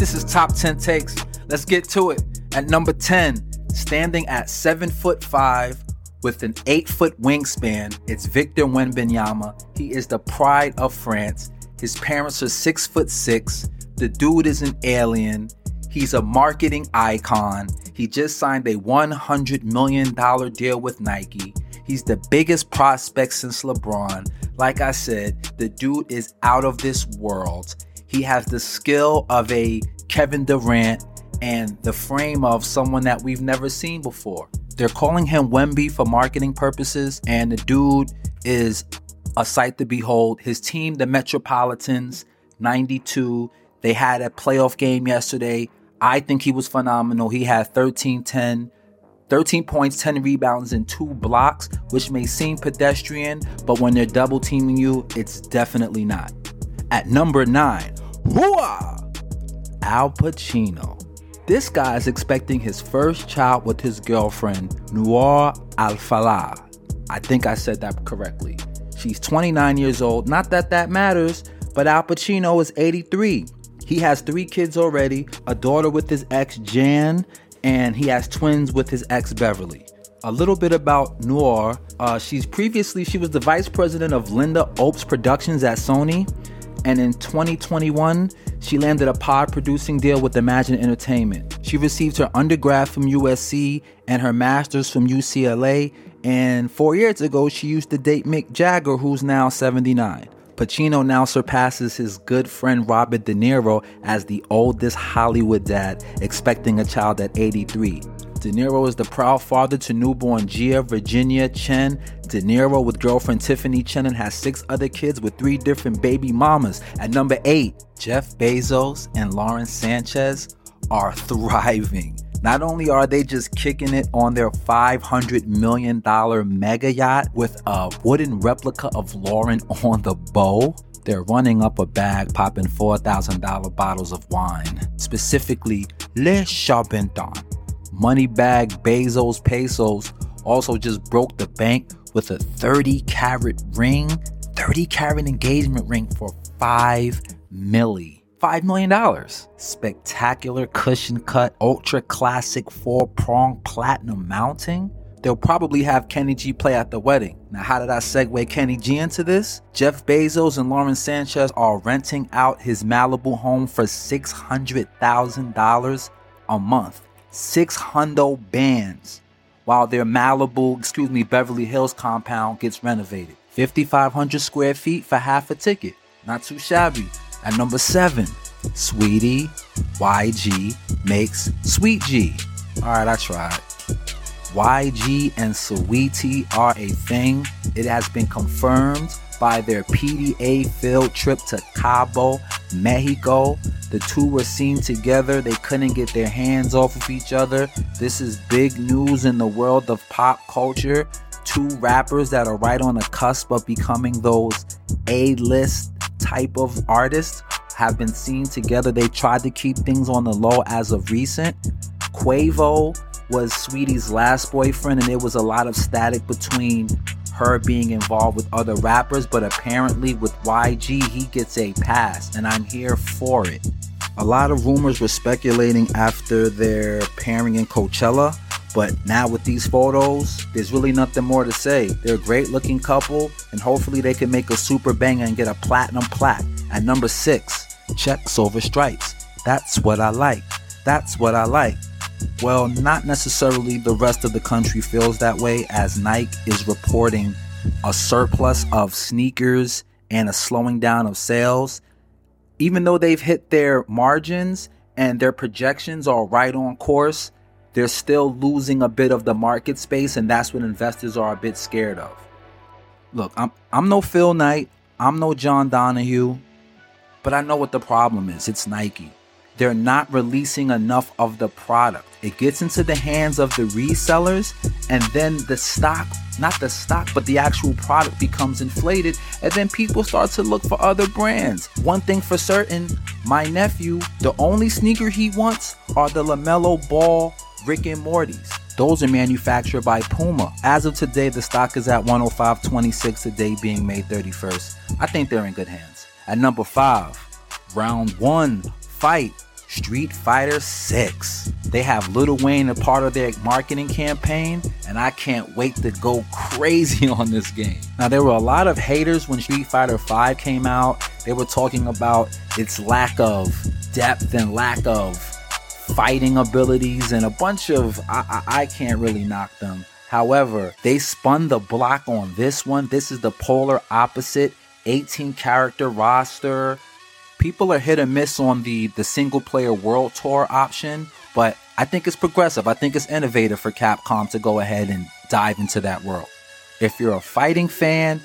This is top 10 takes. Let's get to it. At number 10, standing at 7 foot 5 with an 8 foot wingspan, it's Victor Wembanyama. He is the pride of France. His parents are 6 foot 6. The dude is an alien. He's a marketing icon. He just signed a $100 million deal with Nike. He's the biggest prospect since LeBron. Like I said, the dude is out of this world. He has the skill of a Kevin Durant and the frame of someone that we've never seen before. They're calling him Wemby for marketing purposes, and the dude is a sight to behold. His team, the Metropolitans, 92, they had a playoff game yesterday. I think he was phenomenal. He had 13 10, 13 points, 10 rebounds, and two blocks, which may seem pedestrian, but when they're double teaming you, it's definitely not. At number nine, Hooah! Al Pacino. This guy is expecting his first child with his girlfriend, Noor Alfallah. I think I said that correctly. She's 29 years old. Not that that matters, but Al Pacino is 83. He has three kids already a daughter with his ex, Jan, and he has twins with his ex, Beverly. A little bit about Noor. Uh, she's previously she was the vice president of Lynda Obst Productions at Sony, and in 2021 she landed a pod producing deal with Imagine Entertainment. She received her undergrad from USC and her master's from UCLA, and four years ago she used to date Mick Jagger, who's now 79. Pacino now surpasses his good friend Robert De Niro as the oldest Hollywood dad, expecting a child at 83. De Niro is the proud father to newborn Gia Virginia Chen. De Niro, with girlfriend Tiffany Chen, and has six other kids with three different baby mamas. At number eight, Jeff Bezos and Lauren Sanchez are thriving. Not only are they just kicking it on their $500 million mega yacht with a wooden replica of Lauren on the bow, they're running up a bag popping $4,000 bottles of wine, specifically Le Charbonton. Moneybag Bezos Pesos also just broke the bank with a 30 carat ring, 30 carat engagement ring for 5 milli. $5 million. Spectacular cushion cut, ultra classic four prong platinum mounting. They'll probably have Kenny G play at the wedding. Now, how did I segue Kenny G into this? Jeff Bezos and Lauren Sanchez are renting out his Malibu home for $600,000 a month. Six hundo bands while their Malibu, excuse me, Beverly Hills compound gets renovated. 5,500 square feet for half a ticket. Not too shabby. At number seven, Saweetie YG makes Sweet G. All right, I tried. YG and Saweetie are a thing. It has been confirmed by their PDA field trip to Cabo, Mexico. The two were seen together. They couldn't get their hands off of each other. This is big news in the world of pop culture. Two rappers that are right on the cusp of becoming those A list type of artists have been seen together. They tried to keep things on the low as of recent. Quavo was Saweetie's last boyfriend, and there was a lot of static between her being involved with other rappers, but apparently with YG, he gets a pass, and I'm here for it. A lot of rumors were speculating after their pairing in Coachella, but now with these photos, there's really nothing more to say. They're a great looking couple, and hopefully they can make a super banger and get a platinum plaque. At number six, check silver stripes. That's what I like. That's what I like. Well, not necessarily the rest of the country feels that way, as Nike is reporting a surplus of sneakers and a slowing down of sales. Even though they've hit their margins and their projections are right on course, they're still losing a bit of the market space, and that's what investors are a bit scared of. Look, I'm I'm no Phil Knight, I'm no John Donahoe, but I know what the problem is. It's Nike. They're not releasing enough of the product. It gets into the hands of the resellers, and then the stock, not the stock, but the actual product becomes inflated, and then people start to look for other brands. One thing for certain, my nephew, the only sneaker he wants are the LaMelo Ball Rick and Morty's. Those are manufactured by Puma. As of today, the stock is at 105.26 today, being May 31st. I think they're in good hands. At number five, round one fight Street Fighter 6. They have Lil Wayne a part of their marketing campaign, and I can't wait to go crazy on this game. Now, there were a lot of haters when Street Fighter 5 came out. They were talking about its lack of depth and lack of fighting abilities and a bunch of I, I, I can't really knock them. However, they spun the block on this one. This is the polar opposite 18 character roster people are hit or miss on the the single player world tour option, but I think it's progressive. I think it's innovative for Capcom to go ahead and dive into that world. If you're a fighting fan,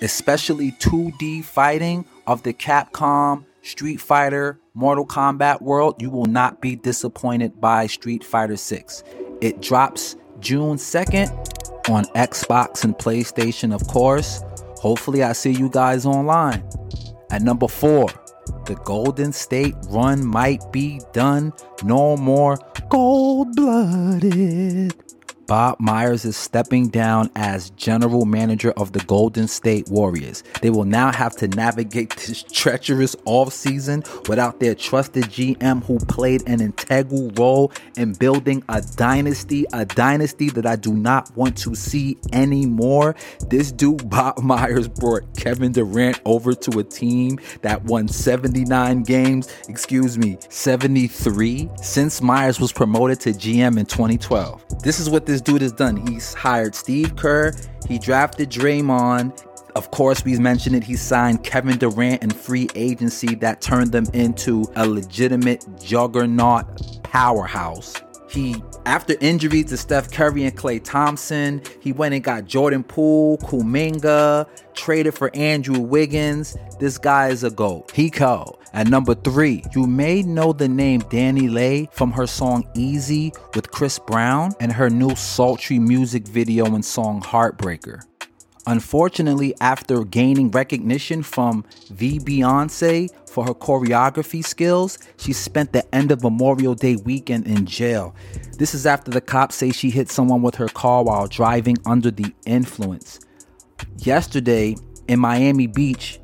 especially 2D fighting of the Capcom Street Fighter Mortal Kombat world, you will not be disappointed by Street Fighter 6. It drops June 2nd on Xbox and PlayStation, of course. Hopefully, I see you guys online. At number 4, the Golden State run might be done. No more cold blooded. Bob Myers is stepping down as general manager of the Golden State Warriors. They will now have to navigate this treacherous offseason without their trusted GM who played an integral role in building a dynasty, a dynasty that I do not want to see anymore. This dude, Bob Myers, brought Kevin Durant over to a team that won 79 games, excuse me, 73 since Myers was promoted to GM in 2012. This is what this dude has done. He's hired Steve Kerr, he drafted Draymond. Of course, we mentioned it. He signed Kevin Durant in free agency that turned them into a legitimate juggernaut powerhouse. He, after injuries to Steph Curry and Klay Thompson, he went and got Jordan Poole, Kuminga, traded for Andrew Wiggins. This guy is a GOAT. He cold. At number three, you may know the name DaniLeigh from her song Easy with Chris Brown and her new sultry music video and song Heartbreaker. Unfortunately, after gaining recognition from the Beyonce for her choreography skills, she spent the end of Memorial Day weekend in jail. This is after the cops say she hit someone with her car while driving under the influence. Yesterday in Miami Beach,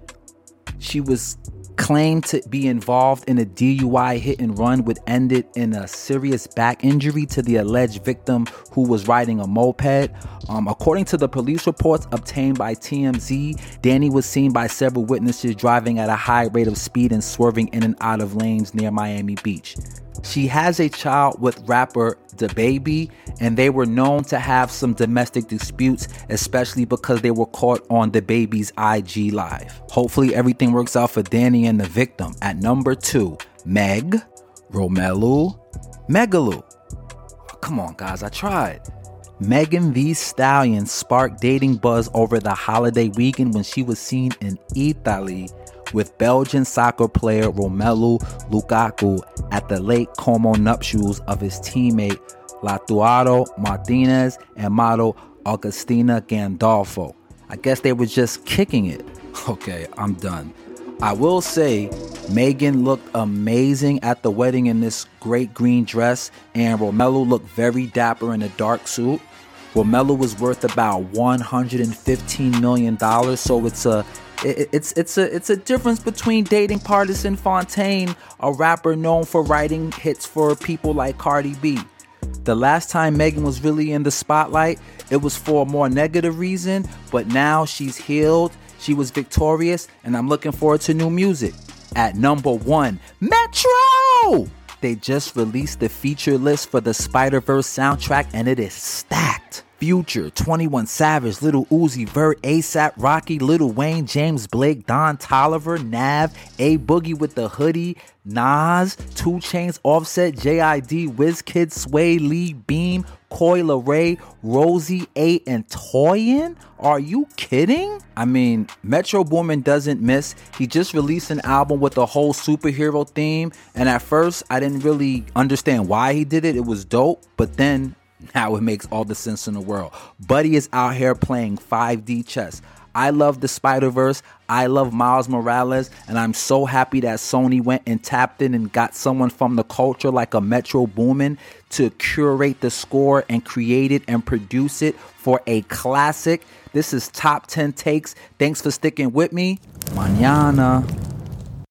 she was claimed to be involved in a DUI hit and run, which ended in a serious back injury to the alleged victim who was riding a moped. Um, according to the police reports obtained by TMZ, Danny was seen by several witnesses driving at a high rate of speed and swerving in and out of lanes near Miami Beach. She has a child with rapper DaBaby, and they were known to have some domestic disputes, especially because they were caught on the baby's IG Live. Hopefully, everything works out for Danny and the victim. At number two, Meg, Romelu, Megaloo. Oh, come on, guys, I tried. Megan Thee Stallion sparked dating buzz over the holiday weekend when she was seen in Italy with Belgian soccer player Romelu Lukaku at the Lake Como nuptials of his teammate Lautaro Martinez and model Agustina Gandolfo. I guess they were just kicking it. Okay, I'm done. I will say, Megan looked amazing at the wedding in this great green dress, and Romelu looked very dapper in a dark suit. Romelu was worth about 115 million dollars, so it's a it, it's it's a it's a difference between dating Pardison Fontaine, a rapper known for writing hits for people like Cardi B. The last time Megan was really in the spotlight, it was for a more negative reason, but now she's healed, she was victorious, and I'm looking forward to new music. At number one, Metro! They just released the feature list for the Spider Verse soundtrack, and it is stacked. Future, 21 Savage, Lil Uzi Vert, ASAP Rocky, Lil Wayne, James Blake, Don Toliver, Nav, A Boogie with the hoodie, Nas, 2 Chainz, Offset, JID, WizKid, Swae, Lee, Beam, Coi Leray, Rosie A, and Toian? Are you kidding? I mean, Metro Boomin doesn't miss. He just released an album with a whole superhero theme, and at first I didn't really understand why he did it. It was dope, but then now it makes all the sense in the world. Buddy is out here playing 5D chess. I love the Spider Verse. I love Miles Morales, and I'm so happy that Sony went and tapped in and got someone from the culture like a Metro Boomin to curate the score and create it and produce it for a classic. This is top 10 takes. Thanks for sticking with me. Mañana.